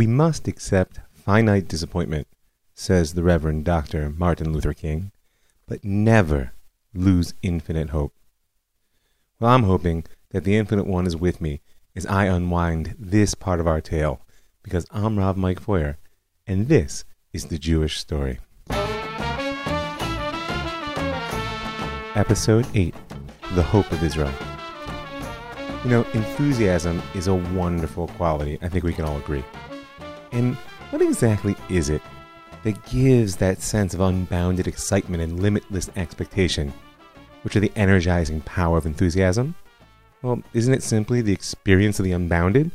We must accept finite disappointment, says the Reverend Dr. Martin Luther King, but never lose infinite hope. Well, I'm hoping that the Infinite One is with me as I unwind this part of our tale, because I'm Rob Mike Foyer, and this is the Jewish story. Episode 8 The Hope of Israel. You know, enthusiasm is a wonderful quality. I think we can all agree. And what exactly is it that gives that sense of unbounded excitement and limitless expectation, which are the energizing power of enthusiasm? Well, isn't it simply the experience of the unbounded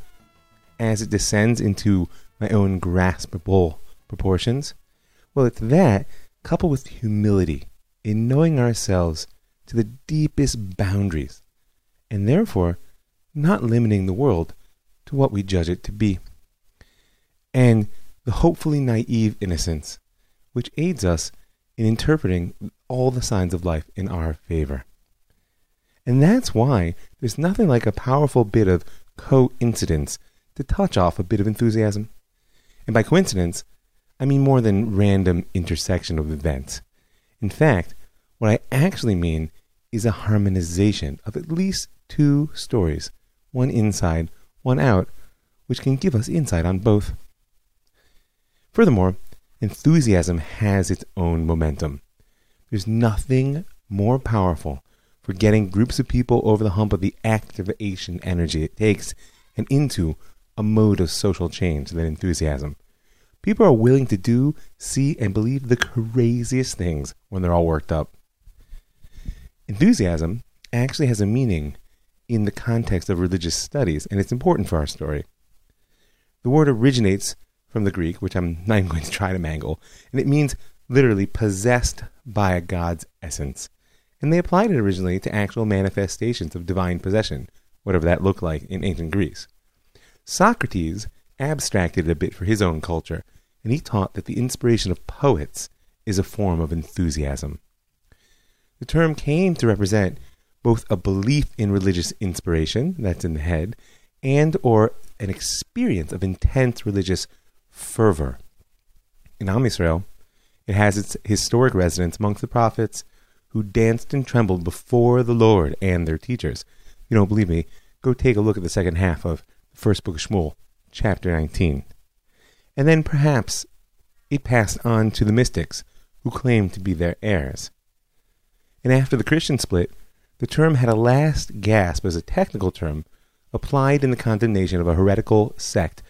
as it descends into my own graspable proportions? Well, it's that coupled with humility in knowing ourselves to the deepest boundaries and therefore not limiting the world to what we judge it to be. And the hopefully naive innocence which aids us in interpreting all the signs of life in our favor. And that's why there's nothing like a powerful bit of coincidence to touch off a bit of enthusiasm. And by coincidence, I mean more than random intersection of events. In fact, what I actually mean is a harmonization of at least two stories, one inside, one out, which can give us insight on both. Furthermore, enthusiasm has its own momentum. There's nothing more powerful for getting groups of people over the hump of the activation energy it takes and into a mode of social change than enthusiasm. People are willing to do, see, and believe the craziest things when they're all worked up. Enthusiasm actually has a meaning in the context of religious studies, and it's important for our story. The word originates from the Greek, which I'm not even going to try to mangle, and it means literally possessed by a God's essence. And they applied it originally to actual manifestations of divine possession, whatever that looked like in ancient Greece. Socrates abstracted it a bit for his own culture, and he taught that the inspiration of poets is a form of enthusiasm. The term came to represent both a belief in religious inspiration, that's in the head, and or an experience of intense religious fervor. In Am Yisrael, it has its historic residence amongst the prophets who danced and trembled before the Lord and their teachers. You don't believe me? Go take a look at the second half of the first book of Shmuel, chapter 19. And then perhaps it passed on to the mystics who claimed to be their heirs and after the Christian split, the term had a last gasp as a technical term applied in the condemnation of a heretical sect,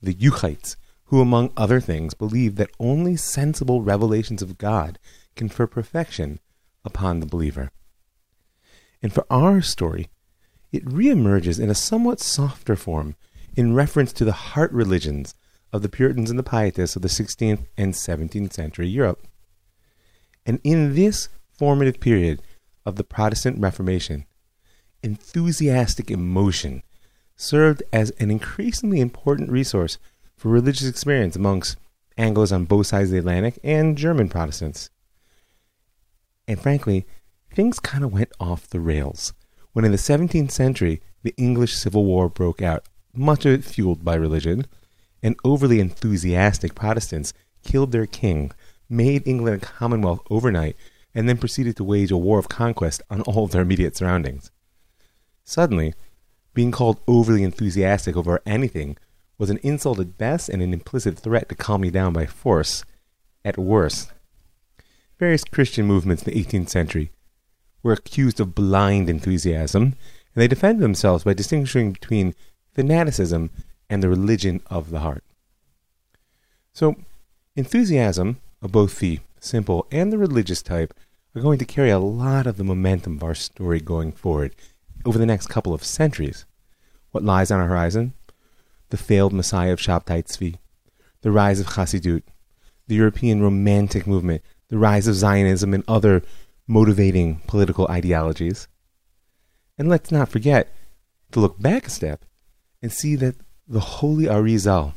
the Euchites, who, among other things, believed that only sensible revelations of God confer perfection upon the believer. And for our story, it reemerges in a somewhat softer form in reference to the heart religions of the Puritans and the Pietists of the 16th and 17th century Europe. And in this formative period of the Protestant Reformation, enthusiastic emotion served as an increasingly important resource for religious experience amongst Anglos on both sides of the Atlantic and German Protestants. And frankly, things kind of went off the rails when in the 17th century the English Civil War broke out, much of it fueled by religion, and overly enthusiastic Protestants killed their king, made England a commonwealth overnight, and then proceeded to wage a war of conquest on all of their immediate surroundings. Suddenly, being called overly enthusiastic over anything was an insult at best and an implicit threat to calm me down by force at worst. Various Christian movements in the 18th century were accused of blind enthusiasm, and they defended themselves by distinguishing between fanaticism and the religion of the heart. So, enthusiasm of both the simple, and the religious type are going to carry a lot of the momentum of our story going forward over the next couple of centuries. What lies on our horizon? The failed Messiah of Shabtai Tzvi, the rise of Chassidut, the European Romantic movement, the rise of Zionism and other motivating political ideologies. And let's not forget to look back a step and see that the holy Arizal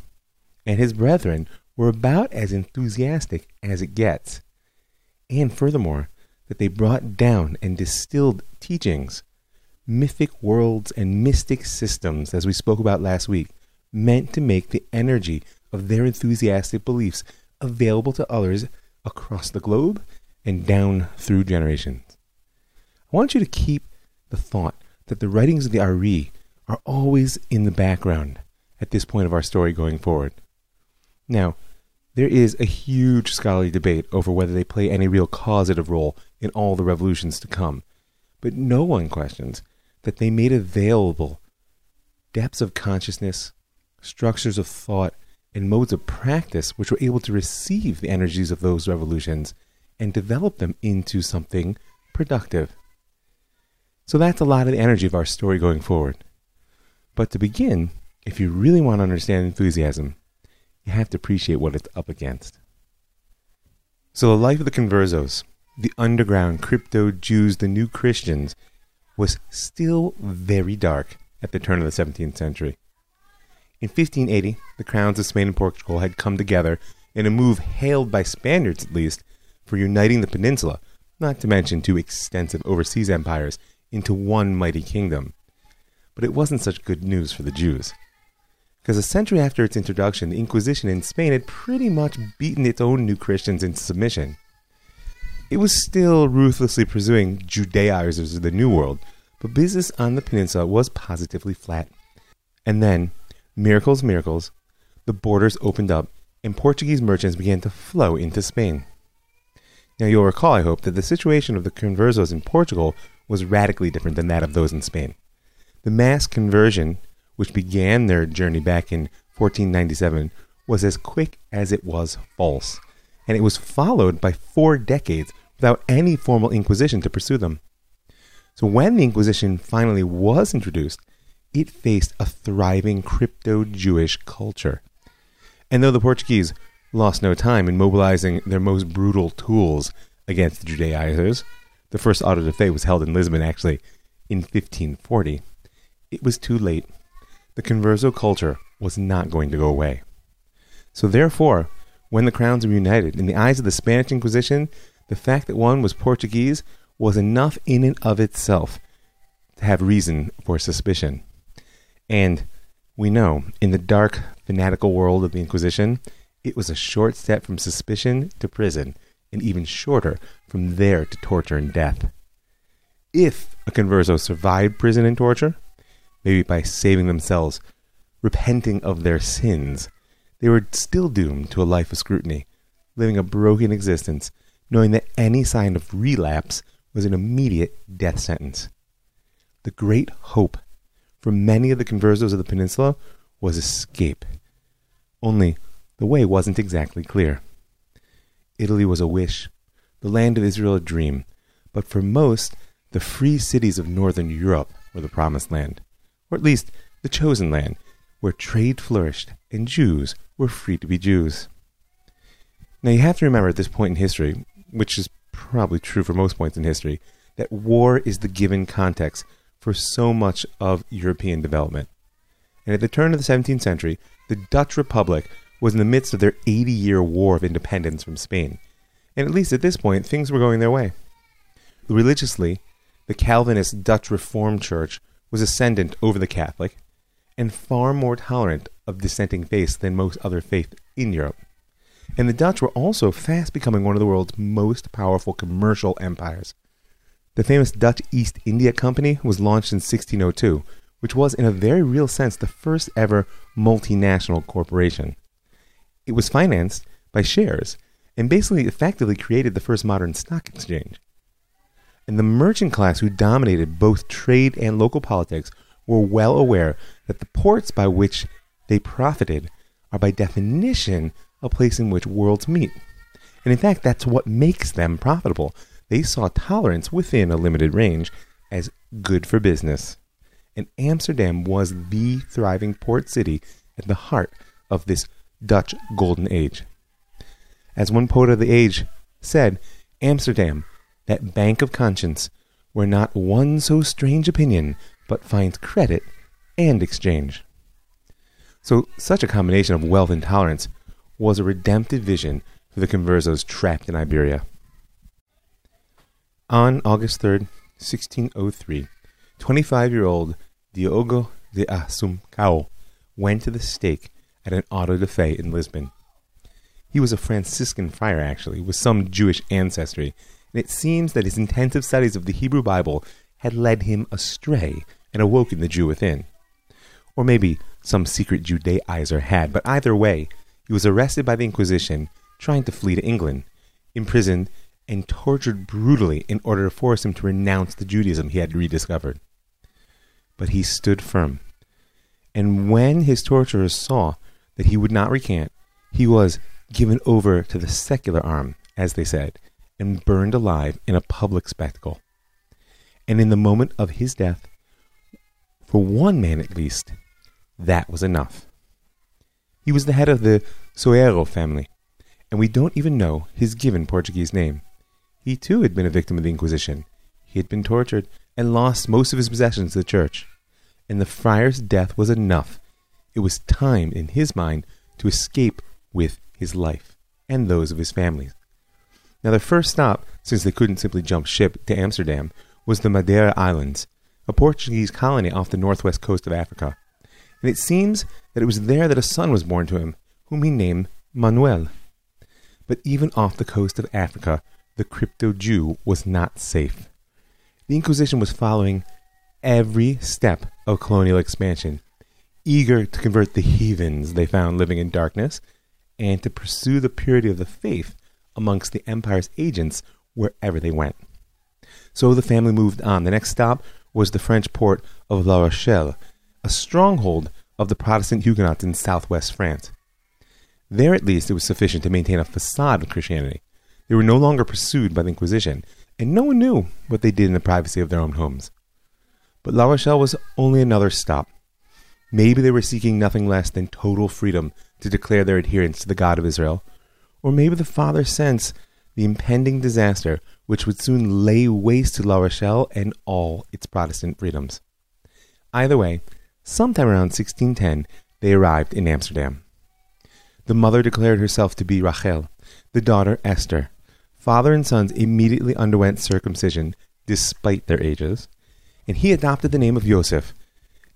and his brethren were about as enthusiastic as it gets. And furthermore, that they brought down and distilled teachings, mythic worlds, and mystic systems, as we spoke about last week, meant to make the energy of their enthusiastic beliefs available to others across the globe and down through generations. I want you to keep the thought that the writings of the Ari are always in the background at this point of our story going forward. Now, there is a huge scholarly debate over whether they play any real causative role in all the revolutions to come, but no one questions that they made available depths of consciousness, structures of thought, and modes of practice which were able to receive the energies of those revolutions and develop them into something productive. So that's a lot of the energy of our story going forward. But to begin, if you really want to understand enthusiasm, you have to appreciate what it's up against. So the life of the conversos, the underground crypto Jews, the new Christians, was still very dark at the turn of the 17th century. In 1580, the crowns of Spain and Portugal had come together in a move hailed by Spaniards at least for uniting the peninsula, not to mention two extensive overseas empires, into one mighty kingdom. But it wasn't such good news for the Jews. Because a century after its introduction, the Inquisition in Spain had pretty much beaten its own new Christians into submission. It was still ruthlessly pursuing Judaizers of the New World, but business on the peninsula was positively flat. And then, miracles, miracles, the borders opened up and Portuguese merchants began to flow into Spain. Now, you'll recall, I hope, that the situation of the conversos in Portugal was radically different than that of those in Spain. The mass conversion, which began their journey back in 1497, was as quick as it was false, and it was followed by four decades without any formal inquisition to pursue them. So, when the Inquisition finally was introduced, it faced a thriving crypto Jewish culture. And though the Portuguese lost no time in mobilizing their most brutal tools against the Judaizers. The first auto de fe was held in Lisbon, actually, in 1540. It was too late. The converso culture was not going to go away. So, therefore, when the crowns were united, in the eyes of the Spanish Inquisition, the fact that one was Portuguese was enough in and of itself to have reason for suspicion. And we know, in the dark, fanatical world of the Inquisition, it was a short step from suspicion to prison, and even shorter from there to torture and death. If a converso survived prison and torture, maybe by saving themselves, repenting of their sins, they were still doomed to a life of scrutiny, living a broken existence, knowing that any sign of relapse was an immediate death sentence. The great hope for many of the conversos of the peninsula was escape. Only the way wasn't exactly clear. Italy was a wish, the land of Israel a dream, but for most, the free cities of northern Europe were the promised land, or at least the chosen land, where trade flourished and Jews were free to be Jews. Now you have to remember at this point in history, which is probably true for most points in history, that war is the given context for so much of European development. And at the turn of the 17th century, the Dutch Republic was in the midst of their 80 year war of independence from Spain. And at least at this point, things were going their way. Religiously, the Calvinist Dutch Reformed Church was ascendant over the Catholic and far more tolerant of dissenting faiths than most other faiths in Europe. And the Dutch were also fast becoming one of the world's most powerful commercial empires. The famous Dutch East India Company was launched in 1602, which was, in a very real sense, the first ever multinational corporation. It was financed by shares and basically effectively created the first modern stock exchange. And the merchant class who dominated both trade and local politics were well aware that the ports by which they profited are by definition a place in which worlds meet. And in fact, that's what makes them profitable. They saw tolerance within a limited range as good for business. And Amsterdam was the thriving port city at the heart of this Dutch Golden Age. As one poet of the age said, Amsterdam, that bank of conscience, where not one so strange opinion but finds credit and exchange. So, such a combination of wealth and tolerance was a redemptive vision for the conversos trapped in Iberia. On August 3rd, 1603, 25 year old Diogo de Assumpção went to the stake at an auto da fe in Lisbon. He was a Franciscan friar, actually, with some Jewish ancestry, and it seems that his intensive studies of the Hebrew Bible had led him astray and awoken the Jew within. Or maybe some secret Judaizer had, but either way, he was arrested by the Inquisition, trying to flee to England, imprisoned, and tortured brutally in order to force him to renounce the Judaism he had rediscovered. But he stood firm. And when his torturers saw that he would not recant, he was given over to the secular arm, as they said, and burned alive in a public spectacle. And in the moment of his death, for one man at least, that was enough. He was the head of the Soeiro family, and we don't even know his given Portuguese name. He too had been a victim of the Inquisition. He had been tortured and lost most of his possessions to the church. And the friar's death was enough. It was time, in his mind, to escape with his life and those of his family. Now, their first stop, since they couldn't simply jump ship to Amsterdam, was the Madeira Islands, a Portuguese colony off the northwest coast of Africa. And it seems that it was there that a son was born to him, whom he named Manuel. But even off the coast of Africa, the crypto Jew was not safe. The Inquisition was following every step of colonial expansion, eager to convert the heathens they found living in darkness and to pursue the purity of the faith amongst the empire's agents wherever they went. So the family moved on. The next stop was the French port of La Rochelle, a stronghold of the Protestant Huguenots in southwest France. There, at least, it was sufficient to maintain a facade of Christianity. They were no longer pursued by the Inquisition, and no one knew what they did in the privacy of their own homes. But La Rochelle was only another stop. Maybe they were seeking nothing less than total freedom to declare their adherence to the God of Israel, or maybe the father sensed the impending disaster which would soon lay waste to La Rochelle and all its Protestant freedoms. Either way, sometime around 1610, they arrived in Amsterdam. The mother declared herself to be Rachel, the daughter Esther. Father and sons immediately underwent circumcision, despite their ages, and he adopted the name of Joseph,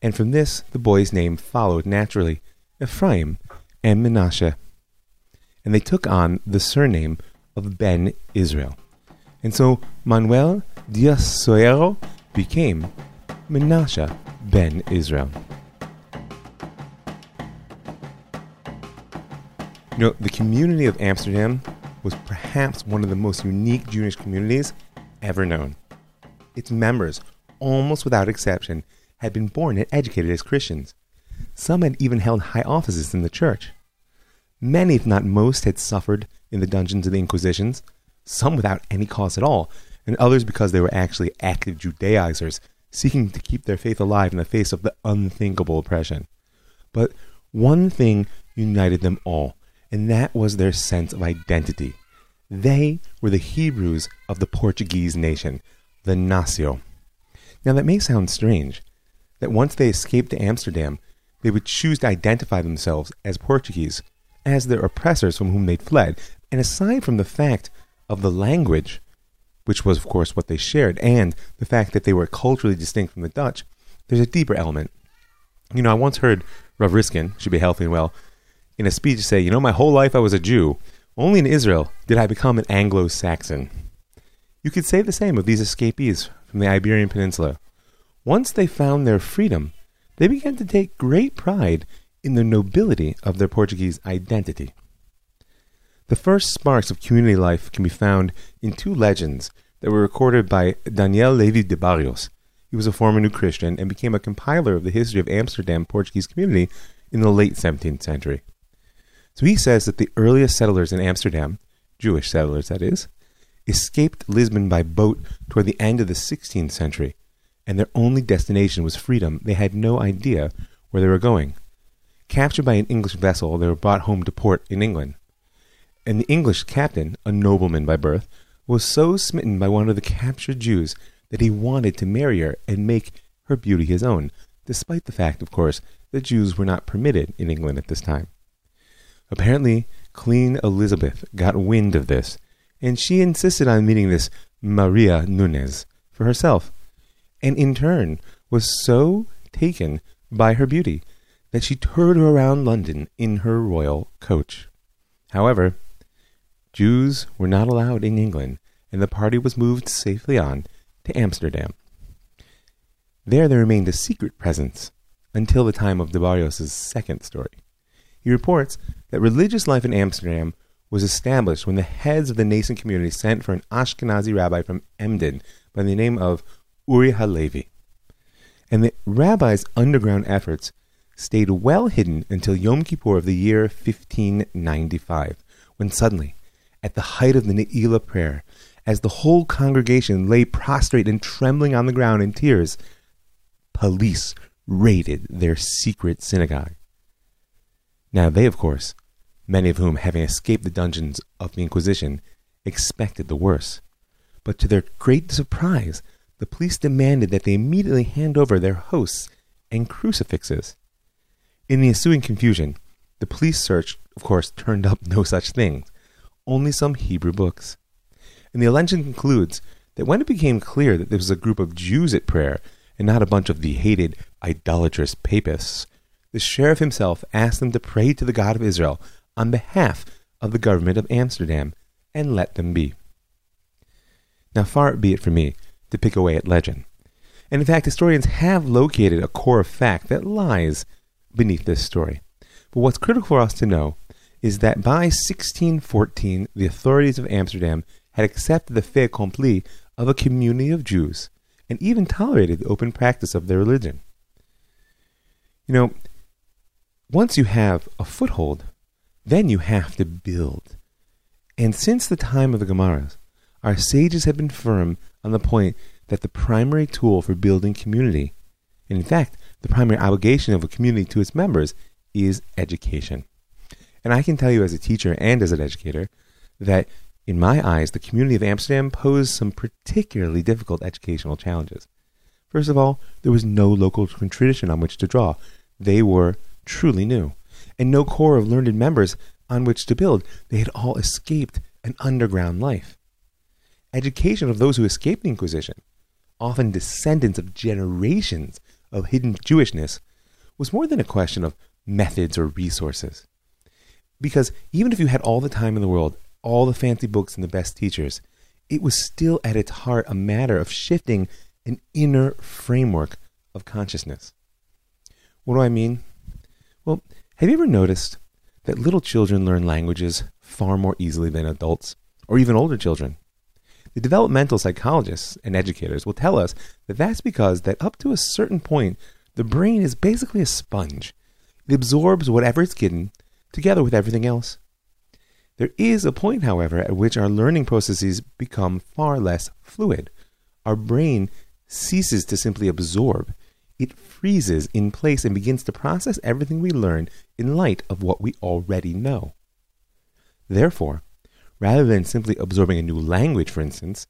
and from this the boy's name followed naturally, Ephraim and Menashe. And they took on the surname of Ben Israel. And so Manuel Diaz Soeiro became Menashe ben Israel. You know, the community of Amsterdam was perhaps one of the most unique Jewish communities ever known. Its members, almost without exception, had been born and educated as Christians. Some had even held high offices in the church. Many, if not most, had suffered in the dungeons of the Inquisitions, some without any cause at all, and others because they were actually active Judaizers seeking to keep their faith alive in the face of the unthinkable oppression. But one thing united them all, and that was their sense of identity. They were the Hebrews of the Portuguese nation, the Nacio. Now, that may sound strange, that once they escaped to Amsterdam, they would choose to identify themselves as Portuguese, as their oppressors from whom they'd fled. And aside from the fact of the language, which was, of course, what they shared, and the fact that they were culturally distinct from the Dutch, there's a deeper element. You know, I once heard Rav Riskin, should be healthy and well, in a speech say, You know, my whole life I was a Jew. Only in Israel did I become an Anglo Saxon. You could say the same of these escapees from the Iberian Peninsula. Once they found their freedom, they began to take great pride in the nobility of their Portuguese identity. The first sparks of community life can be found in two legends that were recorded by Daniel Levy de Barrios. He was a former New Christian and became a compiler of the history of Amsterdam Portuguese community in the late 17th century. So he says that the earliest settlers in Amsterdam, Jewish settlers that is, escaped Lisbon by boat toward the end of the 16th century, and their only destination was freedom. They had no idea where they were going. Captured by an English vessel, they were brought home to port in England and the English captain, a nobleman by birth, was so smitten by one of the captured Jews that he wanted to marry her and make her beauty his own, despite the fact, of course, that Jews were not permitted in England at this time. Apparently, Queen Elizabeth got wind of this, and she insisted on meeting this Maria Nunes for herself, and in turn was so taken by her beauty that she toured around London in her royal coach. However, Jews were not allowed in England, and the party was moved safely on to Amsterdam. There they remained a secret presence until the time of de Barrios' second story. He reports that religious life in Amsterdam was established when the heads of the nascent community sent for an Ashkenazi rabbi from Emden by the name of Uri Halevi. And the rabbi's underground efforts stayed well hidden until Yom Kippur of the year 1595, when suddenly, at the height of the Ne'ilah prayer, as the whole congregation lay prostrate and trembling on the ground in tears, police raided their secret synagogue. Now, they, of course, many of whom, having escaped the dungeons of the Inquisition, expected the worst. But to their great surprise, the police demanded that they immediately hand over their hosts and crucifixes. In the ensuing confusion, the police search, of course, turned up no such thing, only some Hebrew books. And the legend concludes that when it became clear that there was a group of Jews at prayer and not a bunch of the hated idolatrous papists, the sheriff himself asked them to pray to the God of Israel on behalf of the government of Amsterdam and let them be. Now, far be it from me to pick away at legend. And in fact, historians have located a core of fact that lies beneath this story. But what's critical for us to know is that by 1614, the authorities of Amsterdam had accepted the fait accompli of a community of Jews and even tolerated the open practice of their religion. You know, once you have a foothold, then you have to build. And since the time of the Gemaras, our sages have been firm on the point that the primary tool for building community, and in fact, the primary obligation of a community to its members, is education. And I can tell you as a teacher and as an educator that in my eyes, the community of Amsterdam posed some particularly difficult educational challenges. First of all, there was no local tradition on which to draw. They were truly new, and no core of learned members on which to build. They had all escaped an underground life. Education of those who escaped the Inquisition, often descendants of generations of hidden Jewishness, was more than a question of methods or resources. Because even if you had all the time in the world all the fancy books and the best teachers, it was still at its heart a matter of shifting an inner framework of consciousness. What do I mean? Well, have you ever noticed that little children learn languages far more easily than adults, or even older children? The developmental psychologists and educators will tell us that that's because that up to a certain point, the brain is basically a sponge. It absorbs whatever it's given, together with everything else. There is a point, however, at which our learning processes become far less fluid. Our brain ceases to simply absorb. It freezes in place and begins to process everything we learn in light of what we already know. Therefore, rather than simply absorbing a new language, for instance,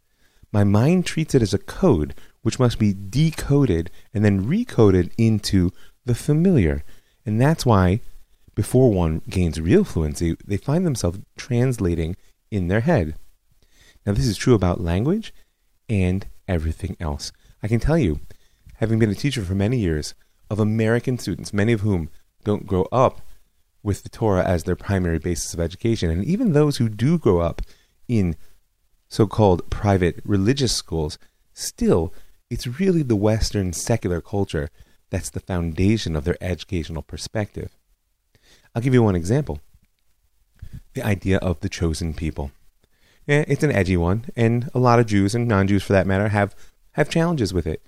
my mind treats it as a code which must be decoded and then recoded into the familiar. And that's why before one gains real fluency, they find themselves translating in their head. Now, this is true about language and everything else. I can tell you, having been a teacher for many years, of American students, many of whom don't grow up with the Torah as their primary basis of education, and even those who do grow up in so called private religious schools, still, it's really the Western secular culture that's the foundation of their educational perspective. I'll give you one example the idea of the chosen people. Yeah, it's an edgy one, and a lot of Jews and non Jews for that matter have, have challenges with it.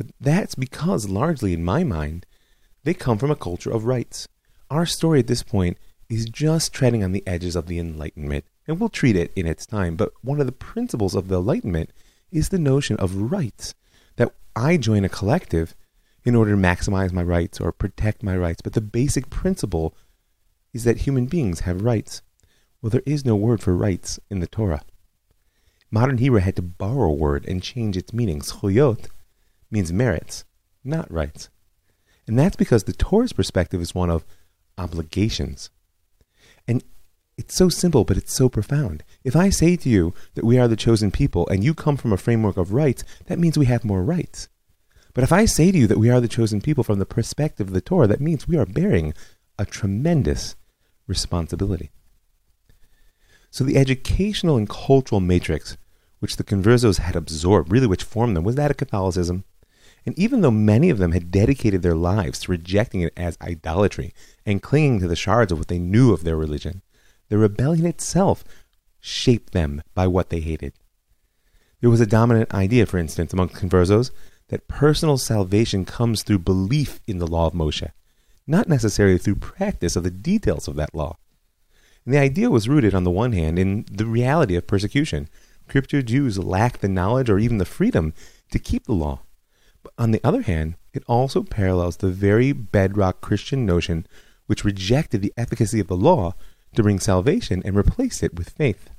But that's because, largely in my mind, they come from a culture of rights. Our story at this point is just treading on the edges of the Enlightenment, and we'll treat it in its time. But one of the principles of the Enlightenment is the notion of rights that I join a collective in order to maximize my rights or protect my rights. But the basic principle is that human beings have rights. Well, there is no word for rights in the Torah. Modern Hebrew had to borrow a word and change its meaning. Zchuyot means merits, not rights. And that's because the Torah's perspective is one of obligations. And it's so simple, but it's so profound. If I say to you that we are the chosen people and you come from a framework of rights, that means we have more rights. But if I say to you that we are the chosen people from the perspective of the Torah, that means we are bearing a tremendous responsibility. So the educational and cultural matrix which the conversos had absorbed, really which formed them, was that of Catholicism. And even though many of them had dedicated their lives to rejecting it as idolatry and clinging to the shards of what they knew of their religion, the rebellion itself shaped them by what they hated. There was a dominant idea, for instance, among conversos that personal salvation comes through belief in the law of Moshe, not necessarily through practice of the details of that law. And the idea was rooted, on the one hand, in the reality of persecution. Crypto Jews lacked the knowledge or even the freedom to keep the law. But on the other hand, it also parallels the very bedrock Christian notion which rejected the efficacy of the law to bring salvation and replaced it with faith.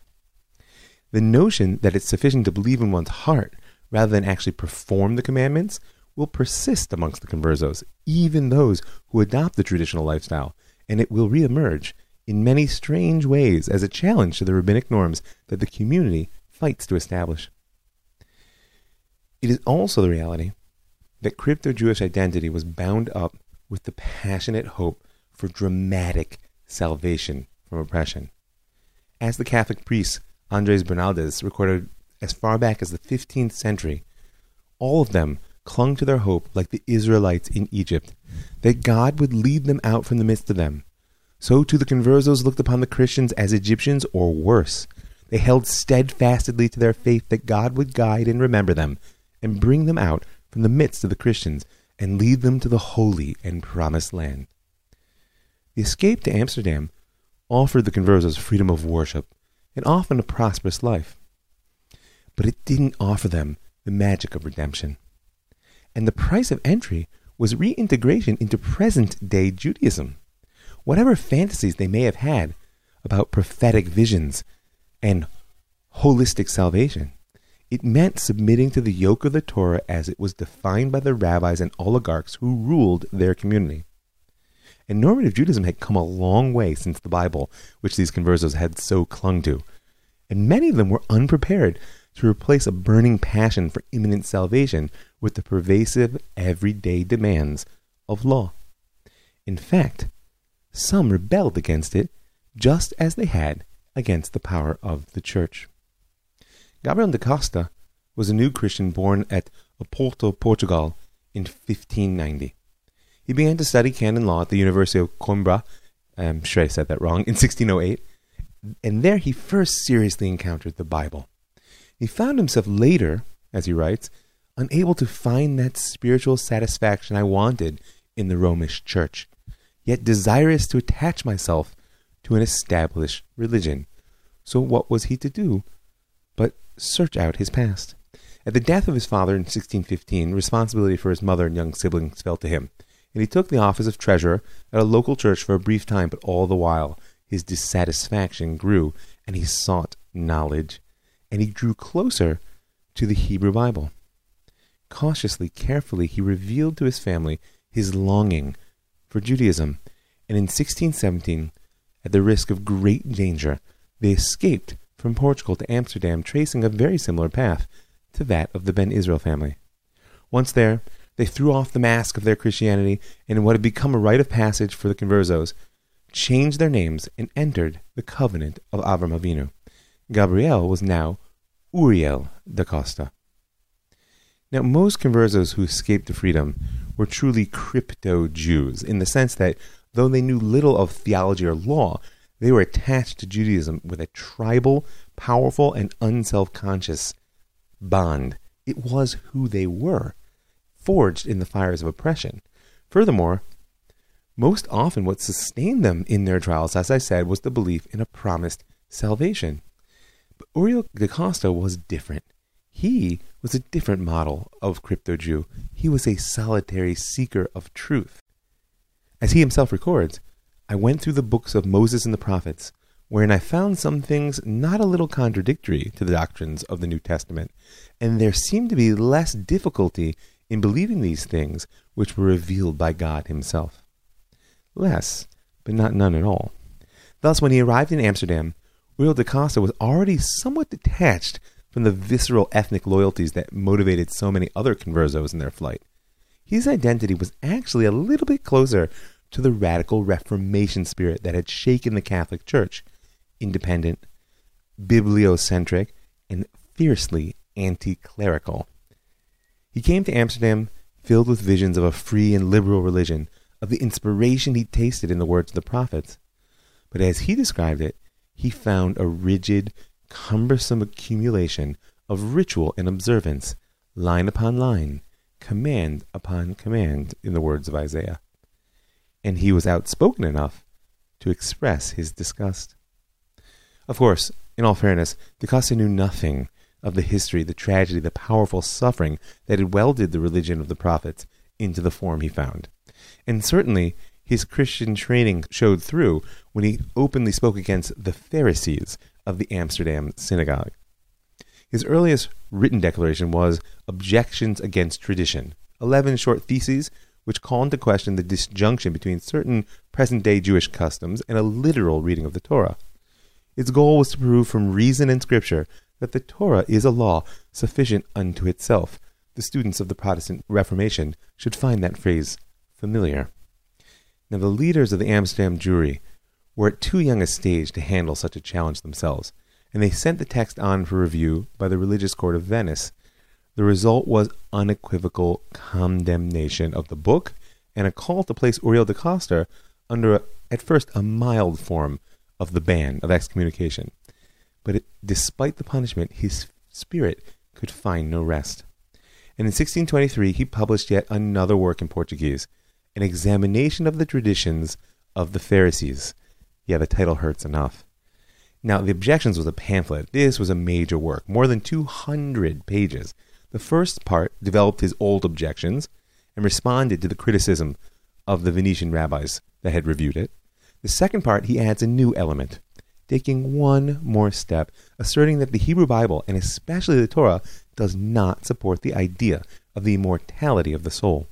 The notion that it's sufficient to believe in one's heart rather than actually perform the commandments will persist amongst the conversos, even those who adopt the traditional lifestyle, and it will reemerge in many strange ways as a challenge to the rabbinic norms that the community fights to establish. It is also the reality that crypto Jewish identity was bound up with the passionate hope for dramatic salvation from oppression. As the Catholic priest Andres Bernaldez recorded as far back as the 15th century, all of them clung to their hope like the Israelites in Egypt, that God would lead them out from the midst of them. So too the conversos looked upon the Christians as Egyptians or worse. They held steadfastly to their faith that God would guide and remember them, and bring them out from the midst of the Christians, and lead them to the holy and promised land. The escape to Amsterdam offered the conversos freedom of worship, and often a prosperous life but it didn't offer them the magic of redemption. And the price of entry was reintegration into present day Judaism. Whatever fantasies they may have had about prophetic visions and holistic salvation, it meant submitting to the yoke of the Torah as it was defined by the rabbis and oligarchs who ruled their community. And normative Judaism had come a long way since the Bible, which these conversos had so clung to. And many of them were unprepared to replace a burning passion for imminent salvation with the pervasive, everyday demands of law. In fact, some rebelled against it just as they had against the power of the church. Gabriel da Costa was a new Christian born at Oporto, Portugal in 1590. He began to study canon law at the University of Coimbra, um, I'm sure I said that wrong, in 1608, and there he first seriously encountered the Bible. He found himself later, as he writes, unable to find that spiritual satisfaction I wanted in the Romish church, yet desirous to attach myself to an established religion. So what was he to do but search out his past? At the death of his father in 1615, responsibility for his mother and young siblings fell to him, and he took the office of treasurer at a local church for a brief time, but all the while his dissatisfaction grew, and he sought knowledge and he drew closer to the Hebrew Bible. Cautiously, carefully, he revealed to his family his longing for Judaism, and in 1617, at the risk of great danger, they escaped from Portugal to Amsterdam, tracing a very similar path to that of the Ben Israel family. Once there, they threw off the mask of their Christianity and, in what had become a rite of passage for the conversos, changed their names and entered the covenant of Avram Avinu. Gabriel was now Uriel da Costa. Now, most conversos who escaped to freedom were truly crypto Jews, in the sense that though they knew little of theology or law, they were attached to Judaism with a tribal, powerful, and unself conscious bond. It was who they were, forged in the fires of oppression. Furthermore, most often what sustained them in their trials, as I said, was the belief in a promised salvation. But Uriel da Costa was different. He was a different model of crypto Jew. He was a solitary seeker of truth. As he himself records, I went through the books of Moses and the prophets, wherein I found some things not a little contradictory to the doctrines of the New Testament, and there seemed to be less difficulty in believing these things which were revealed by God Himself. Less, but not none at all. Thus, when he arrived in Amsterdam, Uriel da Costa was already somewhat detached from the visceral ethnic loyalties that motivated so many other conversos in their flight. his identity was actually a little bit closer to the radical Reformation spirit that had shaken the Catholic Church independent, bibliocentric, and fiercely anti clerical. He came to Amsterdam filled with visions of a free and liberal religion, of the inspiration he tasted in the words of the prophets. But as he described it, he found a rigid, cumbersome accumulation of ritual and observance, line upon line, command upon command, in the words of Isaiah. And he was outspoken enough to express his disgust. Of course, in all fairness, DaCosta knew nothing of the history, the tragedy, the powerful suffering that had welded the religion of the prophets into the form he found. And certainly, his Christian training showed through when he openly spoke against the Pharisees of the Amsterdam synagogue. His earliest written declaration was Objections Against Tradition, 11 short theses which call into question the disjunction between certain present day Jewish customs and a literal reading of the Torah. Its goal was to prove from reason and scripture that the Torah is a law sufficient unto itself. The students of the Protestant Reformation should find that phrase familiar. Now, the leaders of the Amsterdam Jewry were at too young a stage to handle such a challenge themselves, and they sent the text on for review by the Religious Court of Venice. The result was unequivocal condemnation of the book and a call to place Uriel de Costa under, a, at first, a mild form of the ban of excommunication. But it, despite the punishment, his spirit could find no rest. And in 1623, he published yet another work in Portuguese, an examination of the traditions of the Pharisees. Yeah, the title hurts enough. Now, the Objections was a pamphlet. This was a major work, more than 200 pages. The first part developed his old objections and responded to the criticism of the Venetian rabbis that had reviewed it. The second part, he adds a new element taking one more step, asserting that the Hebrew Bible, and especially the Torah, does not support the idea of the immortality of the soul.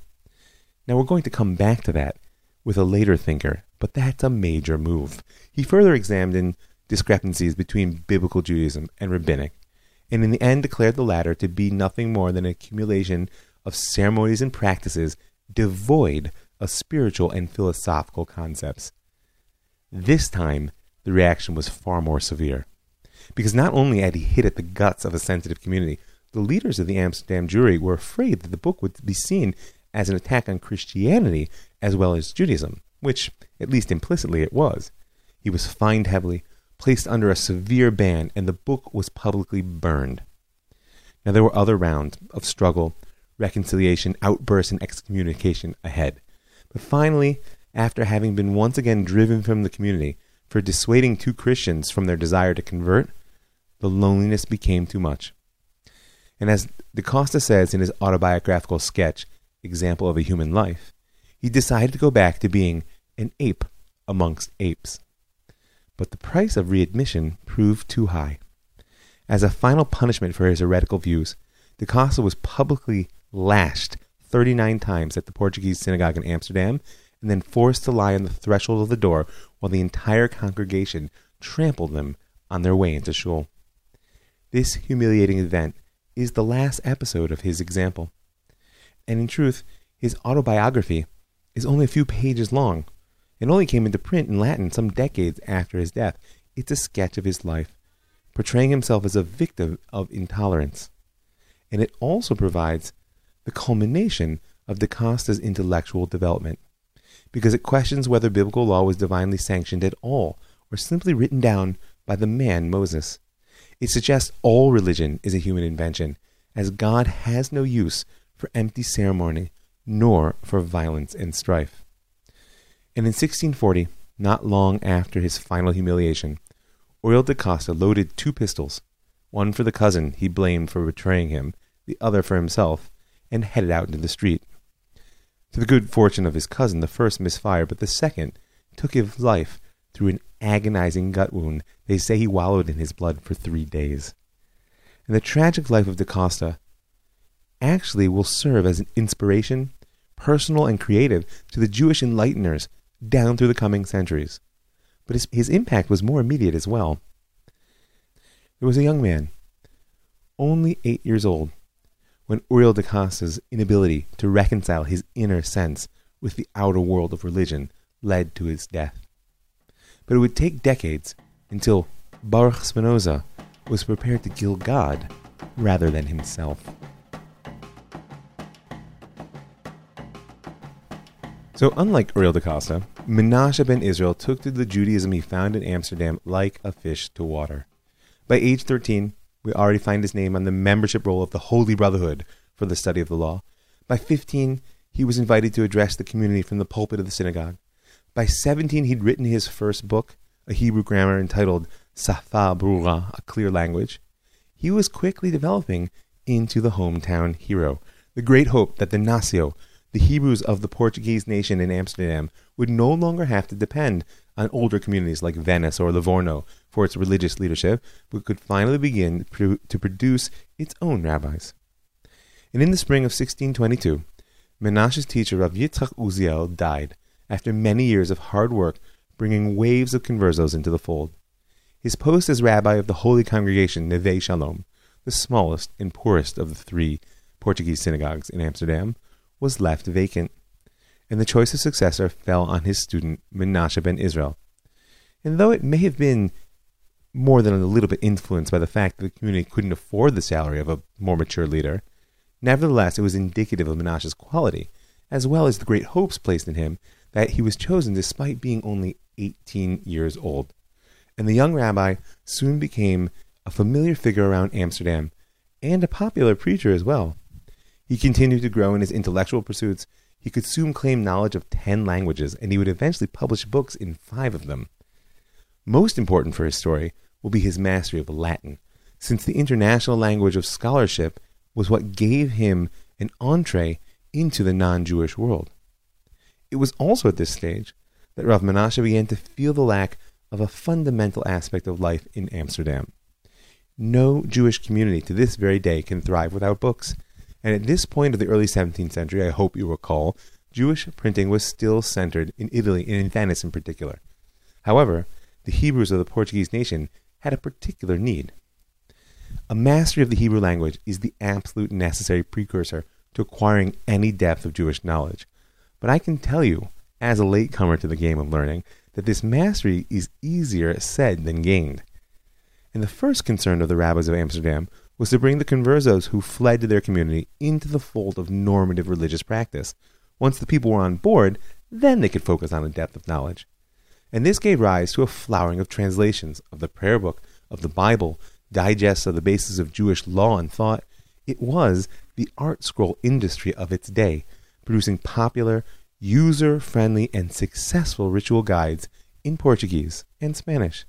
Now, we're going to come back to that with a later thinker, but that's a major move. He further examined discrepancies between biblical Judaism and rabbinic, and in the end declared the latter to be nothing more than an accumulation of ceremonies and practices devoid of spiritual and philosophical concepts. This time, the reaction was far more severe. Because not only had he hit at the guts of a sensitive community, the leaders of the Amsterdam Jewry were afraid that the book would be seen as an attack on Christianity as well as Judaism, which, at least implicitly, it was. He was fined heavily, placed under a severe ban, and the book was publicly burned. Now, there were other rounds of struggle, reconciliation, outbursts, and excommunication ahead. But finally, after having been once again driven from the community, for dissuading two Christians from their desire to convert, the loneliness became too much. And as DaCosta says in his autobiographical sketch, Example of a Human Life, he decided to go back to being an ape amongst apes. But the price of readmission proved too high. As a final punishment for his heretical views, DaCosta was publicly lashed 39 times at the Portuguese synagogue in Amsterdam and then forced to lie on the threshold of the door while the entire congregation trampled them on their way into shul. This humiliating event is the last episode of his example. And in truth, his autobiography is only a few pages long. It only came into print in Latin some decades after his death. It's a sketch of his life, portraying himself as a victim of intolerance. And it also provides the culmination of DaCosta's intellectual development because it questions whether biblical law was divinely sanctioned at all or simply written down by the man Moses. It suggests all religion is a human invention, as God has no use for empty ceremony nor for violence and strife. And in 1640, not long after his final humiliation, Uriel de Costa loaded two pistols, one for the cousin he blamed for betraying him, the other for himself, and headed out into the street. To the good fortune of his cousin, the first misfired, but the second took his life through an agonizing gut wound. They say he wallowed in his blood for three days. And the tragic life of da Costa actually will serve as an inspiration, personal and creative, to the Jewish enlighteners down through the coming centuries. But his, his impact was more immediate as well. There was a young man, only eight years old, when Uriel de Costa's inability to reconcile his inner sense with the outer world of religion led to his death. But it would take decades until Baruch Spinoza was prepared to kill God rather than himself. So, unlike Uriel de Costa, Menashe ben Israel took to the Judaism he found in Amsterdam like a fish to water. By age 13, we already find his name on the membership roll of the Holy Brotherhood for the study of the law. By 15, he was invited to address the community from the pulpit of the synagogue. By 17, he'd written his first book, a Hebrew grammar entitled Safa Brura, a clear language. He was quickly developing into the hometown hero, the great hope that the Nacio, the Hebrews of the Portuguese nation in Amsterdam would no longer have to depend on older communities like Venice or Livorno for its religious leadership, but could finally begin to produce its own rabbis. And in the spring of 1622, Menashe's teacher Rav Yitzchak Uziel died after many years of hard work bringing waves of conversos into the fold. His post as rabbi of the Holy Congregation Neve Shalom, the smallest and poorest of the three Portuguese synagogues in Amsterdam, was left vacant, and the choice of successor fell on his student Menashe ben Israel. And though it may have been more than a little bit influenced by the fact that the community couldn't afford the salary of a more mature leader, nevertheless it was indicative of Menashe's quality, as well as the great hopes placed in him that he was chosen despite being only 18 years old. And the young rabbi soon became a familiar figure around Amsterdam and a popular preacher as well. He continued to grow in his intellectual pursuits. He could soon claim knowledge of 10 languages, and he would eventually publish books in five of them. Most important for his story will be his mastery of Latin, since the international language of scholarship was what gave him an entree into the non Jewish world. It was also at this stage that Rav Menashe began to feel the lack of a fundamental aspect of life in Amsterdam. No Jewish community to this very day can thrive without books. And at this point of the early 17th century, I hope you recall, Jewish printing was still centered in Italy and in Venice in particular. However, the Hebrews of the Portuguese nation had a particular need. A mastery of the Hebrew language is the absolute necessary precursor to acquiring any depth of Jewish knowledge. But I can tell you, as a latecomer to the game of learning, that this mastery is easier said than gained. And the first concern of the rabbis of Amsterdam was to bring the conversos who fled to their community into the fold of normative religious practice. Once the people were on board, then they could focus on a depth of knowledge. And this gave rise to a flowering of translations of the prayer book, of the Bible, digests of the basis of Jewish law and thought. It was the art scroll industry of its day, producing popular, user friendly, and successful ritual guides in Portuguese and Spanish.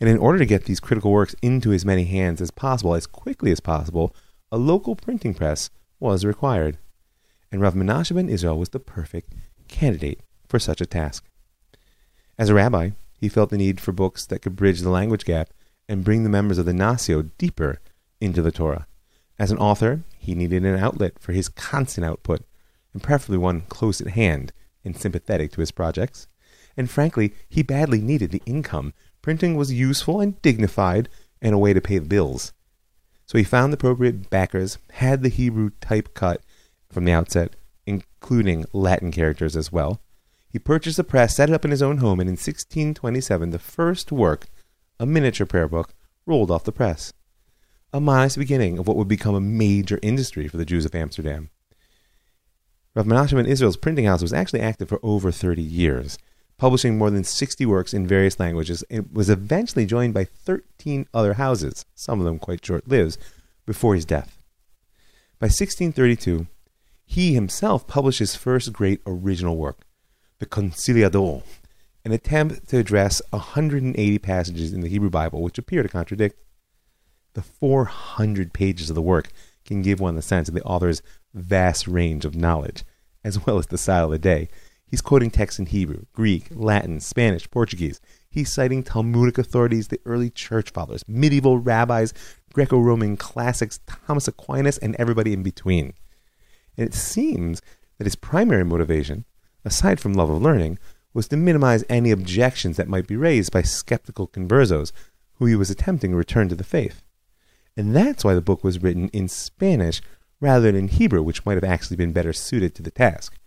And in order to get these critical works into as many hands as possible, as quickly as possible, a local printing press was required. And Rav Menashe ben Israel was the perfect candidate for such a task. As a rabbi, he felt the need for books that could bridge the language gap and bring the members of the Nacio deeper into the Torah. As an author, he needed an outlet for his constant output, and preferably one close at hand and sympathetic to his projects. And frankly, he badly needed the income Printing was useful and dignified and a way to pay the bills. So he found the appropriate backers, had the Hebrew type cut from the outset, including Latin characters as well. He purchased a press, set it up in his own home, and in 1627 the first work, a miniature prayer book, rolled off the press. A modest beginning of what would become a major industry for the Jews of Amsterdam. Rav Menachem Israel's printing house was actually active for over 30 years publishing more than 60 works in various languages. It was eventually joined by 13 other houses, some of them quite short lived, before his death. By 1632, he himself published his first great original work, the Conciliador, an attempt to address 180 passages in the Hebrew Bible which appear to contradict. The 400 pages of the work can give one the sense of the author's vast range of knowledge, as well as the style of the day, He's quoting texts in Hebrew, Greek, Latin, Spanish, Portuguese. He's citing Talmudic authorities, the early church fathers, medieval rabbis, Greco Roman classics, Thomas Aquinas, and everybody in between. And it seems that his primary motivation, aside from love of learning, was to minimize any objections that might be raised by skeptical conversos who he was attempting to return to the faith. And that's why the book was written in Spanish rather than in Hebrew, which might have actually been better suited to the task.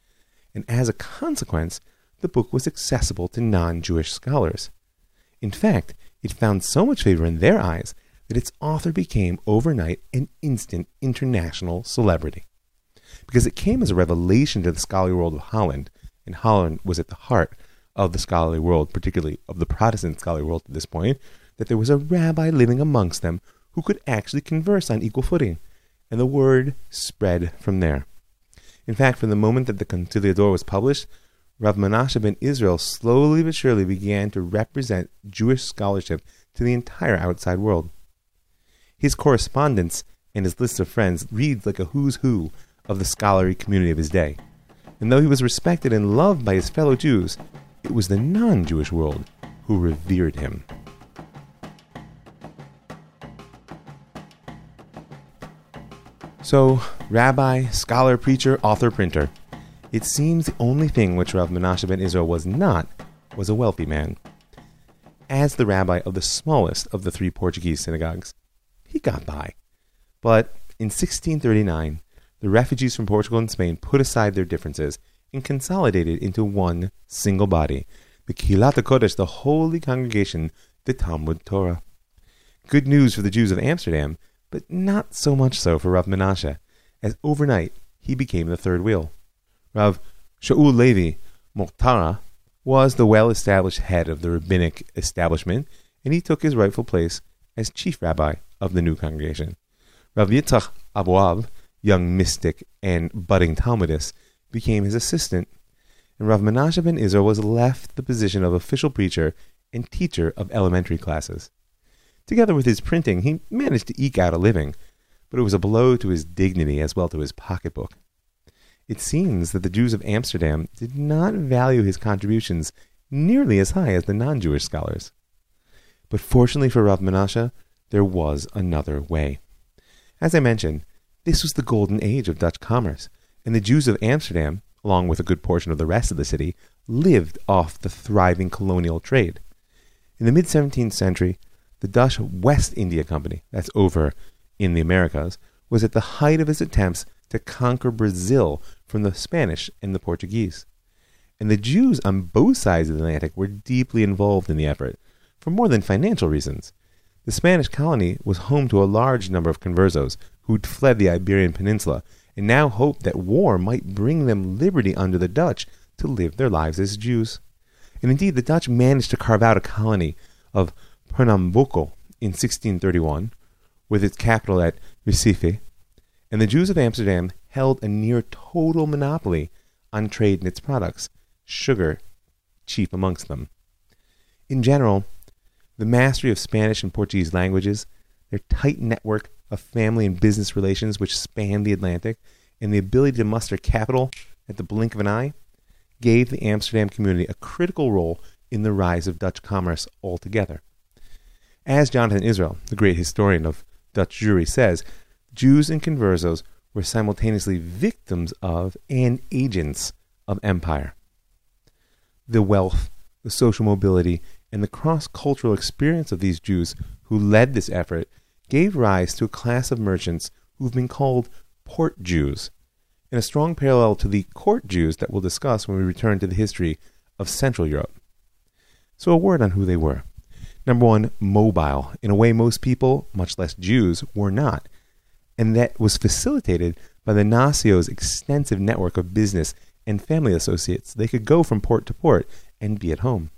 And as a consequence, the book was accessible to non Jewish scholars. In fact, it found so much favor in their eyes that its author became overnight an instant international celebrity. Because it came as a revelation to the scholarly world of Holland, and Holland was at the heart of the scholarly world, particularly of the Protestant scholarly world at this point, that there was a rabbi living amongst them who could actually converse on equal footing, and the word spread from there. In fact, from the moment that the Conciliador was published, Rav Menashe ben Israel slowly but surely began to represent Jewish scholarship to the entire outside world. His correspondence and his list of friends reads like a who's who of the scholarly community of his day. And though he was respected and loved by his fellow Jews, it was the non Jewish world who revered him. So, rabbi, scholar, preacher, author, printer. It seems the only thing which Rav Menashe ben Israel was not was a wealthy man. As the rabbi of the smallest of the three Portuguese synagogues, he got by. But in 1639, the refugees from Portugal and Spain put aside their differences and consolidated into one single body, the Kehilat HaKodesh, the holy congregation, the Talmud Torah. Good news for the Jews of Amsterdam, but not so much so for Rav Menashe, as overnight he became the third wheel. Rav Shaul Levi Morteira was the well established head of the rabbinic establishment, and he took his rightful place as chief rabbi of the new congregation. Rav Yitzchak Aboab, young mystic and budding Talmudist, became his assistant, and Rav Menashe ben Israel was left the position of official preacher and teacher of elementary classes. Together with his printing, he managed to eke out a living, but it was a blow to his dignity as well to his pocketbook. It seems that the Jews of Amsterdam did not value his contributions nearly as high as the non Jewish scholars. But fortunately for Rav Menashe, there was another way. As I mentioned, this was the golden age of Dutch commerce, and the Jews of Amsterdam, along with a good portion of the rest of the city, lived off the thriving colonial trade. In the mid 17th century, the Dutch West India Company, that's over in the Americas, was at the height of its attempts to conquer Brazil from the Spanish and the Portuguese. And the Jews on both sides of the Atlantic were deeply involved in the effort, for more than financial reasons. The Spanish colony was home to a large number of conversos who'd fled the Iberian Peninsula and now hoped that war might bring them liberty under the Dutch to live their lives as Jews. And indeed, the Dutch managed to carve out a colony of Pernambuco in 1631, with its capital at Recife, and the Jews of Amsterdam held a near total monopoly on trade in its products, sugar chief amongst them. In general, the mastery of Spanish and Portuguese languages, their tight network of family and business relations which spanned the Atlantic, and the ability to muster capital at the blink of an eye gave the Amsterdam community a critical role in the rise of Dutch commerce altogether. As Jonathan Israel, the great historian of Dutch Jewry, says, Jews and conversos were simultaneously victims of and agents of empire. The wealth, the social mobility, and the cross cultural experience of these Jews who led this effort gave rise to a class of merchants who've been called port Jews, in a strong parallel to the court Jews that we'll discuss when we return to the history of Central Europe. So, a word on who they were. Number one, mobile, in a way most people, much less Jews, were not and that was facilitated by the Nacio's extensive network of business and family associates. They could go from port to port and be at home.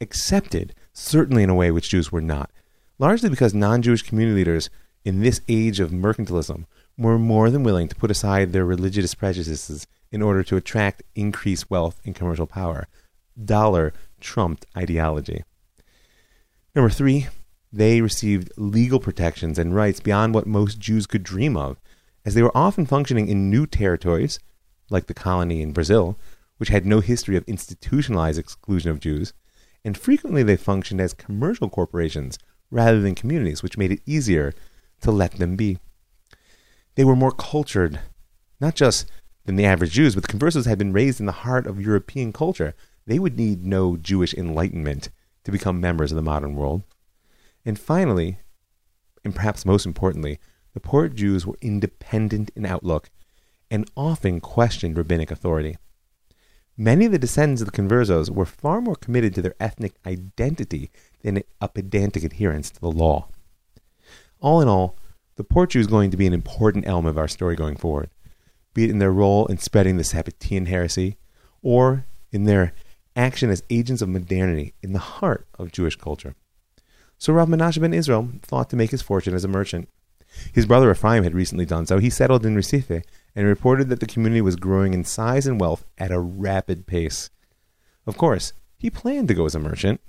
Accepted, certainly in a way which Jews were not, largely because non Jewish community leaders in this age of mercantilism were more than willing to put aside their religious prejudices in order to attract increased wealth and commercial power. Dollar trumped ideology. Number three, they received legal protections and rights beyond what most Jews could dream of, as they were often functioning in new territories, like the colony in Brazil, which had no history of institutionalized exclusion of Jews, and frequently they functioned as commercial corporations rather than communities, which made it easier to let them be. They were more cultured, not just than the average Jews, but the conversos had been raised in the heart of European culture. They would need no Jewish enlightenment to become members of the modern world. And finally, and perhaps most importantly, the Port Jews were independent in outlook and often questioned rabbinic authority. Many of the descendants of the conversos were far more committed to their ethnic identity than a pedantic adherence to the law. All in all, the Port Jews is going to be an important element of our story going forward, be it in their role in spreading the Sabbatean heresy or in their action as agents of modernity in the heart of Jewish culture. So Rav Menashe ben Israel thought to make his fortune as a merchant. His brother Ephraim had recently done so. He settled in Recife and reported that the community was growing in size and wealth at a rapid pace. Of course, he planned to go as a merchant,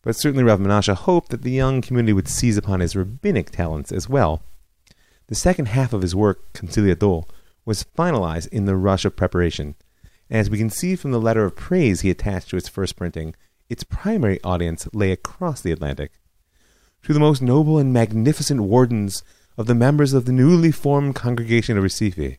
but certainly Rav Menashe hoped that the young community would seize upon his rabbinic talents as well. The second half of his work, Conciliador, was finalized in the rush of preparation. And as we can see from the letter of praise he attached to its first printing, its primary audience lay across the Atlantic. To the most noble and magnificent wardens of the members of the newly formed congregation of Recife,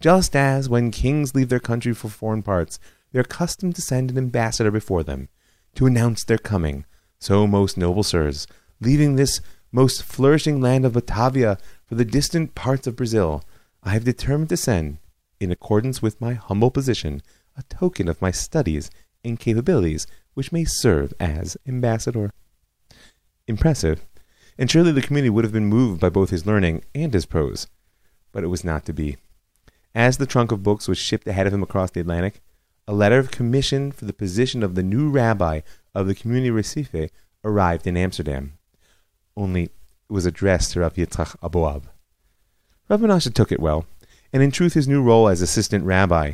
just as when kings leave their country for foreign parts, they are accustomed to send an ambassador before them to announce their coming, so, most noble sirs, leaving this most flourishing land of Batavia for the distant parts of Brazil, I have determined to send, in accordance with my humble position, a token of my studies and capabilities which may serve as ambassador. Impressive, and surely the community would have been moved by both his learning and his prose, but it was not to be. As the trunk of books was shipped ahead of him across the Atlantic, a letter of commission for the position of the new rabbi of the community Recife arrived in Amsterdam. Only it was addressed to Rav Yitzchak Aboab. Rav Menashe took it well, and in truth his new role as assistant rabbi,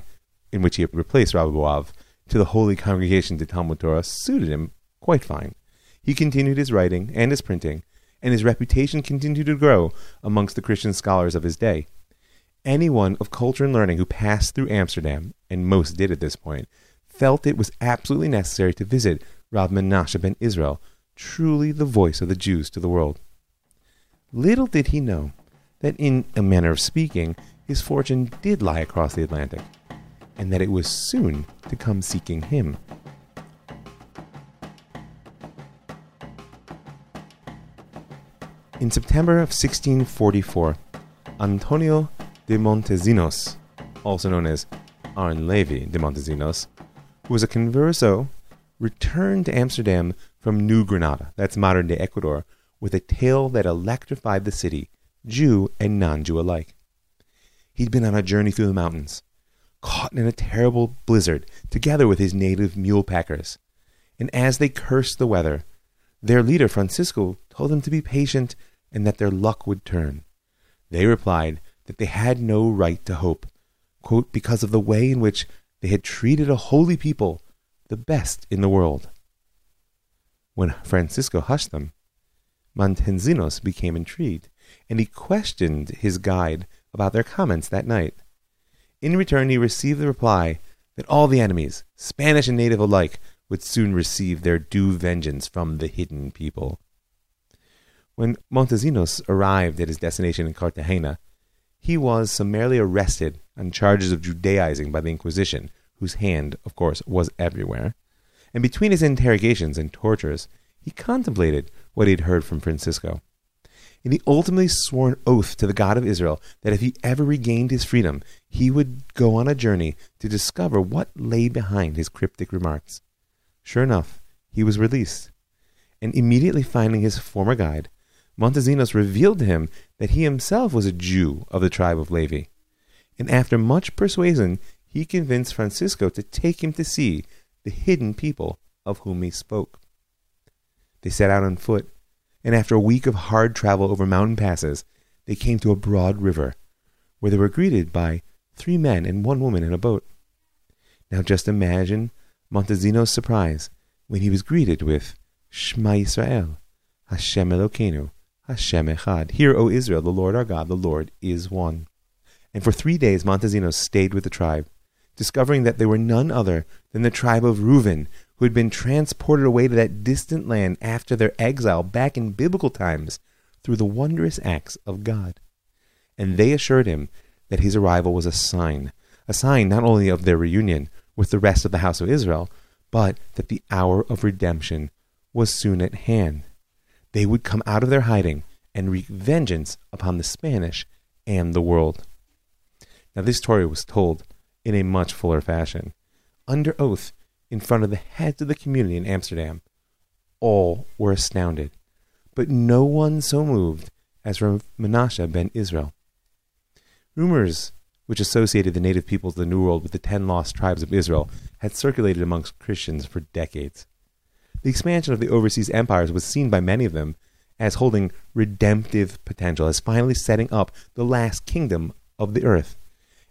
in which he replaced Rabbi Aboab, to the Holy Congregation to Talmud Torah suited him quite fine. He continued his writing and his printing, and his reputation continued to grow amongst the Christian scholars of his day. Anyone of culture and learning who passed through Amsterdam, and most did at this point, felt it was absolutely necessary to visit Rav Menashe ben Israel, truly the voice of the Jews to the world. Little did he know that, in a manner of speaking, his fortune did lie across the Atlantic, and that it was soon to come seeking him. In September of 1644, Antonio de Montesinos, also known as Aaron Levi de Montesinos, who was a converso, returned to Amsterdam from New Granada, that's modern day Ecuador, with a tale that electrified the city, Jew and non Jew alike. He'd been on a journey through the mountains, caught in a terrible blizzard together with his native mule packers. And as they cursed the weather, their leader, Francisco, told them to be patient and that their luck would turn. They replied that they had no right to hope, quote, because of the way in which they had treated a holy people, the best in the world. When Francisco hushed them, Montesinos became intrigued, and he questioned his guide about their comments that night. In return, he received the reply that all the enemies, Spanish and native alike, would soon receive their due vengeance from the hidden people. When Montesinos arrived at his destination in Cartagena, he was summarily arrested on charges of Judaizing by the Inquisition, whose hand, of course, was everywhere. And between his interrogations and tortures, he contemplated what he had heard from Francisco. And he ultimately swore an oath to the God of Israel that if he ever regained his freedom, he would go on a journey to discover what lay behind his cryptic remarks. Sure enough, he was released. And immediately finding his former guide, Montesinos revealed to him that he himself was a Jew of the tribe of Levi. And after much persuasion, he convinced Francisco to take him to see the hidden people of whom he spoke. They set out on foot, and after a week of hard travel over mountain passes, they came to a broad river, where they were greeted by three men and one woman in a boat. Now just imagine Montesinos' surprise when he was greeted with Shema Israel, Hashem Elokeinu, Hashem Echad. Hear, O Israel, the Lord our God, the Lord is one. And for three days Montesinos stayed with the tribe, discovering that they were none other than the tribe of Reuben, who had been transported away to that distant land after their exile back in biblical times through the wondrous acts of God. And they assured him that his arrival was a sign, a sign not only of their reunion with the rest of the house of Israel, but that the hour of redemption was soon at hand they would come out of their hiding and wreak vengeance upon the Spanish and the world. Now, this story was told in a much fuller fashion, under oath, in front of the heads of the community in Amsterdam. All were astounded, but no one so moved as Menashe ben Israel. Rumors which associated the native peoples of the New World with the ten lost tribes of Israel had circulated amongst Christians for decades. The expansion of the overseas empires was seen by many of them as holding redemptive potential, as finally setting up the last kingdom of the earth.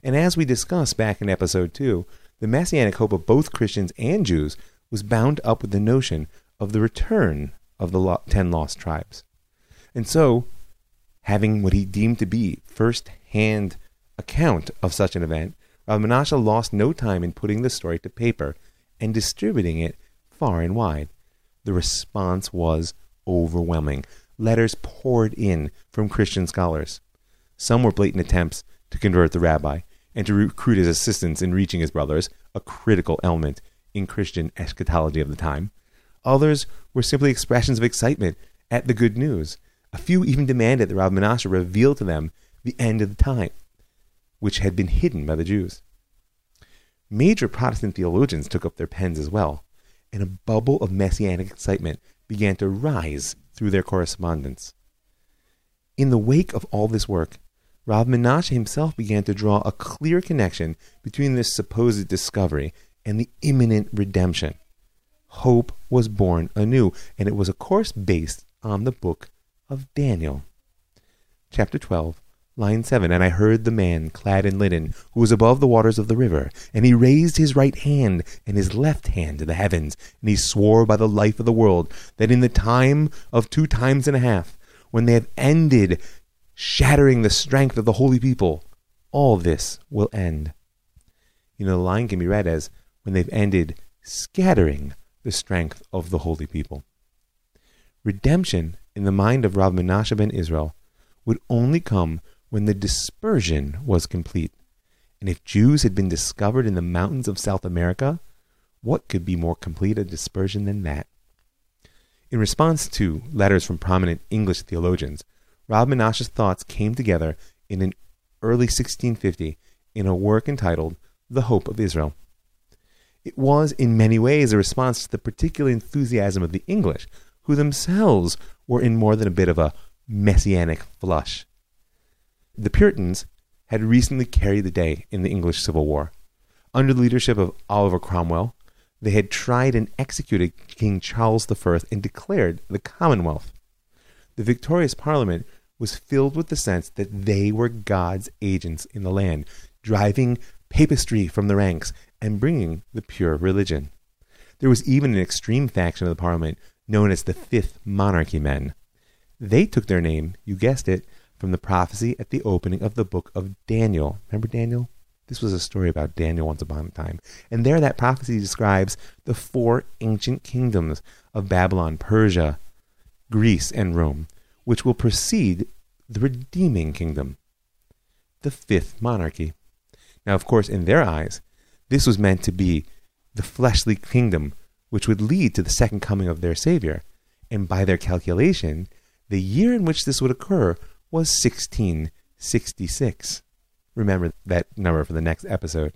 And as we discussed back in episode 2, the messianic hope of both Christians and Jews was bound up with the notion of the return of the ten lost tribes. And so, having what he deemed to be first hand account of such an event, Rav Menashe lost no time in putting the story to paper and distributing it far and wide. The response was overwhelming. Letters poured in from Christian scholars. Some were blatant attempts to convert the rabbi and to recruit his assistants in reaching his brothers, a critical element in Christian eschatology of the time. Others were simply expressions of excitement at the good news. A few even demanded that Rav Menashe reveal to them the end of the time, which had been hidden by the Jews. Major Protestant theologians took up their pens as well, and a bubble of messianic excitement began to rise through their correspondence. In the wake of all this work, Rav Menashe himself began to draw a clear connection between this supposed discovery and the imminent redemption. Hope was born anew, and it was, of course, based on the book of Daniel. Chapter 12 Line 7 And I heard the man clad in linen, who was above the waters of the river, and he raised his right hand and his left hand to the heavens, and he swore by the life of the world that in the time of two times and a half, when they have ended shattering the strength of the holy people, all this will end. You know, the line can be read as when they've ended scattering the strength of the holy people. Redemption in the mind of Rav Menashe ben Israel would only come when the dispersion was complete. And if Jews had been discovered in the mountains of South America, what could be more complete a dispersion than that? In response to letters from prominent English theologians, Rav Menashe's thoughts came together in an early 1650 in a work entitled The Hope of Israel. It was in many ways a response to the particular enthusiasm of the English, who themselves were in more than a bit of a messianic flush. The Puritans had recently carried the day in the English Civil War. Under the leadership of Oliver Cromwell, they had tried and executed King Charles I and declared the Commonwealth. The victorious Parliament was filled with the sense that they were God's agents in the land, driving papistry from the ranks and bringing the pure religion. There was even an extreme faction of the Parliament known as the Fifth Monarchy Men. They took their name, you guessed it, from the prophecy at the opening of the book of Daniel. Remember Daniel? This was a story about Daniel once upon a time. And there, that prophecy describes the four ancient kingdoms of Babylon, Persia, Greece, and Rome, which will precede the redeeming kingdom, the fifth monarchy. Now, of course, in their eyes, this was meant to be the fleshly kingdom which would lead to the second coming of their Savior. And by their calculation, the year in which this would occur was 1666. Remember that number for the next episode.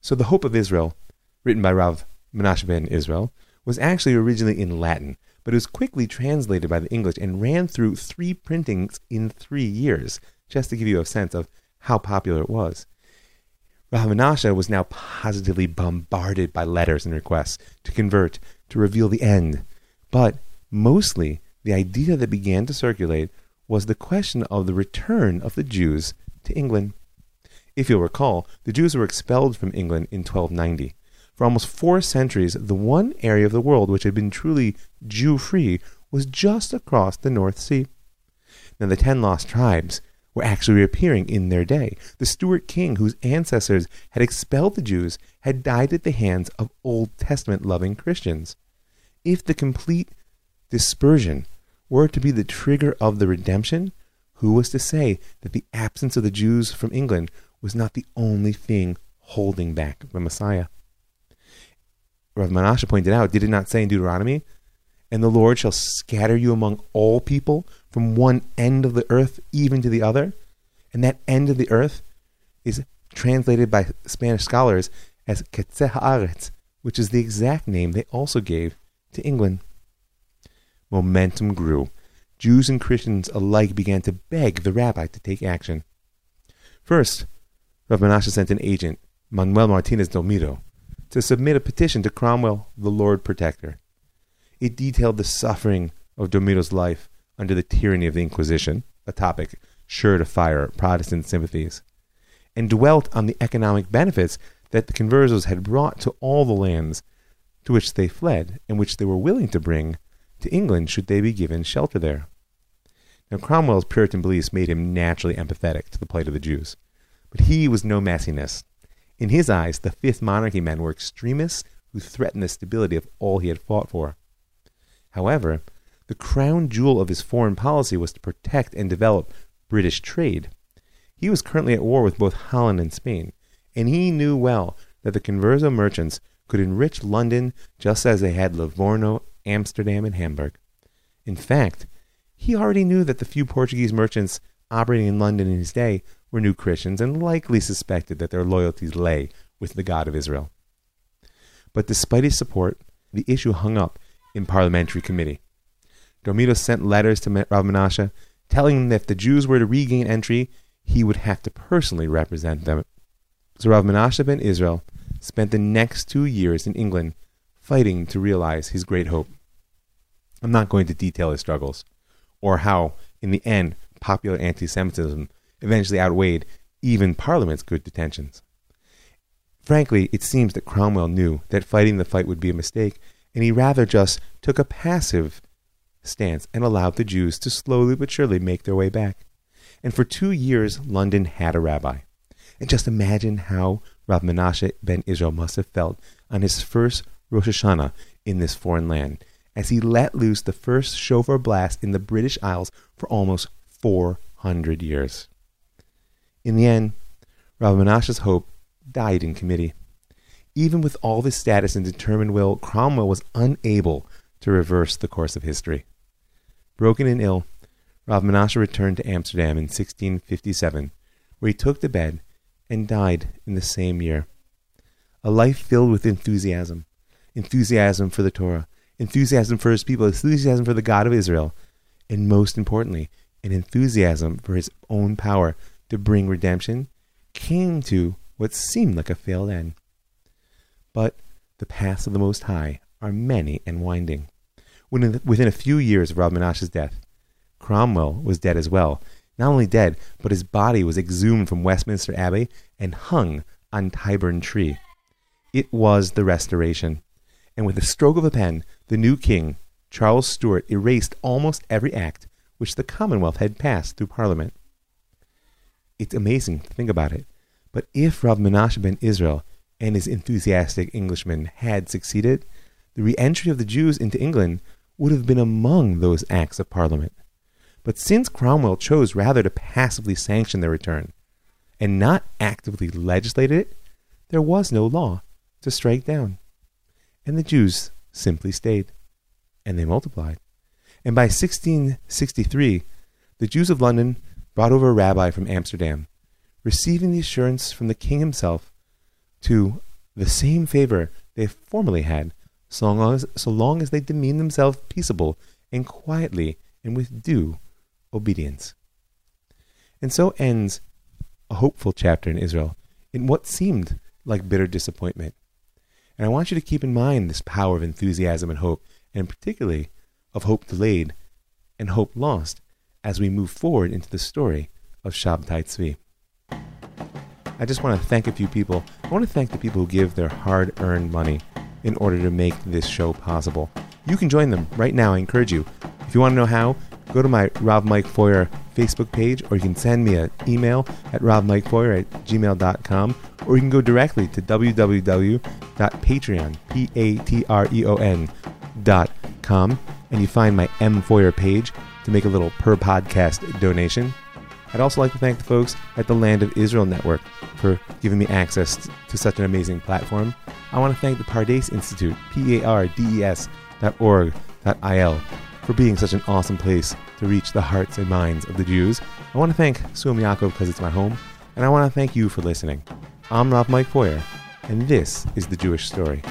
So, The Hope of Israel, written by Rav Menashe ben Israel, was actually originally in Latin, but it was quickly translated by the English and ran through three printings in three years, just to give you a sense of how popular it was. Rav was now positively bombarded by letters and requests to convert, to reveal the end. But mostly, the idea that began to circulate was the question of the return of the Jews to England. If you'll recall, the Jews were expelled from England in 1290. For almost four centuries, the one area of the world which had been truly Jew free was just across the North Sea. Now, the ten lost tribes were actually reappearing in their day. The Stuart king, whose ancestors had expelled the Jews, had died at the hands of Old Testament loving Christians. If the complete dispersion were to be the trigger of the redemption, who was to say that the absence of the Jews from England was not the only thing holding back the Messiah? Rav Menashe pointed out, did it not say in Deuteronomy, And the Lord shall scatter you among all people from one end of the earth even to the other. And that end of the earth is translated by Spanish scholars as Haaretz, which is the exact name they also gave to England. Momentum grew. Jews and Christians alike began to beg the rabbi to take action. First, Rav Menashe sent an agent, Manuel Martinez Dormido, to submit a petition to Cromwell, the Lord Protector. It detailed the suffering of Dormido's life under the tyranny of the Inquisition, a topic sure to fire Protestant sympathies, and dwelt on the economic benefits that the conversos had brought to all the lands to which they fled and which they were willing to bring to England should they be given shelter there. Now, Cromwell's Puritan beliefs made him naturally empathetic to the plight of the Jews, but he was no messiness. In his eyes, the Fifth Monarchy men were extremists who threatened the stability of all he had fought for. However, the crown jewel of his foreign policy was to protect and develop British trade. He was currently at war with both Holland and Spain, and he knew well that the Converso merchants could enrich London just as they had Livorno, Amsterdam, and Hamburg. In fact, he already knew that the few Portuguese merchants operating in London in his day were new Christians and likely suspected that their loyalties lay with the God of Israel. But despite his support, the issue hung up in parliamentary committee. Dormido sent letters to Rav Menashe telling him that if the Jews were to regain entry, he would have to personally represent them. So Rav Menashe ben Israel spent the next two years in England fighting to realize his great hope. I'm not going to detail his struggles, or how, in the end, popular anti Semitism eventually outweighed even Parliament's good detentions. Frankly, it seems that Cromwell knew that fighting the fight would be a mistake, and he rather just took a passive stance and allowed the Jews to slowly but surely make their way back. And for two years, London had a rabbi. And just imagine how Rav Menashe ben Israel must have felt on his first Rosh Hashanah in this foreign land, as he let loose the first shofar blast in the British Isles for almost 400 years. In the end, Rav Menashe's hope died in committee. Even with all this status and determined will, Cromwell was unable to reverse the course of history. Broken and ill, Rav Menashe returned to Amsterdam in 1657, where he took to bed and died in the same year. A life filled with enthusiasm, enthusiasm for the Torah, enthusiasm for his people, enthusiasm for the God of Israel, and most importantly, an enthusiasm for his own power to bring redemption, came to what seemed like a failed end. But the paths of the Most High are many and winding. Within a few years of Rav Menashe's death, Cromwell was dead as well. Not only dead, but his body was exhumed from Westminster Abbey and hung on Tyburn Tree. It was the Restoration and with a stroke of a pen, the new king, Charles Stuart, erased almost every act which the Commonwealth had passed through Parliament. It's amazing to think about it, but if Rav Menashe ben Israel and his enthusiastic Englishmen had succeeded, the re-entry of the Jews into England would have been among those acts of Parliament. But since Cromwell chose rather to passively sanction their return, and not actively legislate it, there was no law to strike down. And the Jews simply stayed. And they multiplied. And by 1663, the Jews of London brought over a rabbi from Amsterdam, receiving the assurance from the king himself to the same favor they formerly had, so long as, so long as they demeaned themselves peaceable and quietly and with due obedience. And so ends a hopeful chapter in Israel in what seemed like bitter disappointment. And I want you to keep in mind this power of enthusiasm and hope, and particularly of hope delayed and hope lost as we move forward into the story of Shabtai Tzvi. I just want to thank a few people. I want to thank the people who give their hard earned money in order to make this show possible. You can join them right now. I encourage you. If you want to know how, go to my Rav Mike Feuer Facebook page, or you can send me an email at ravmikefeuer at gmail.com, or you can go directly to www.patreon, P-A-T-R-E-O-N dot com, and you find my M Feuer page to make a little per podcast donation. I'd also like to thank the folks at the Land of Israel Network for giving me access to such an amazing platform. I want to thank the Pardes Institute, P-A-R-D-E-S dot org, dot I L, for being such an awesome place to reach the hearts and minds of the Jews. I want to thank Swim Yaakov because it's my home, and I want to thank you for listening. I'm Rav Mike Feuer, and this is The Jewish Story.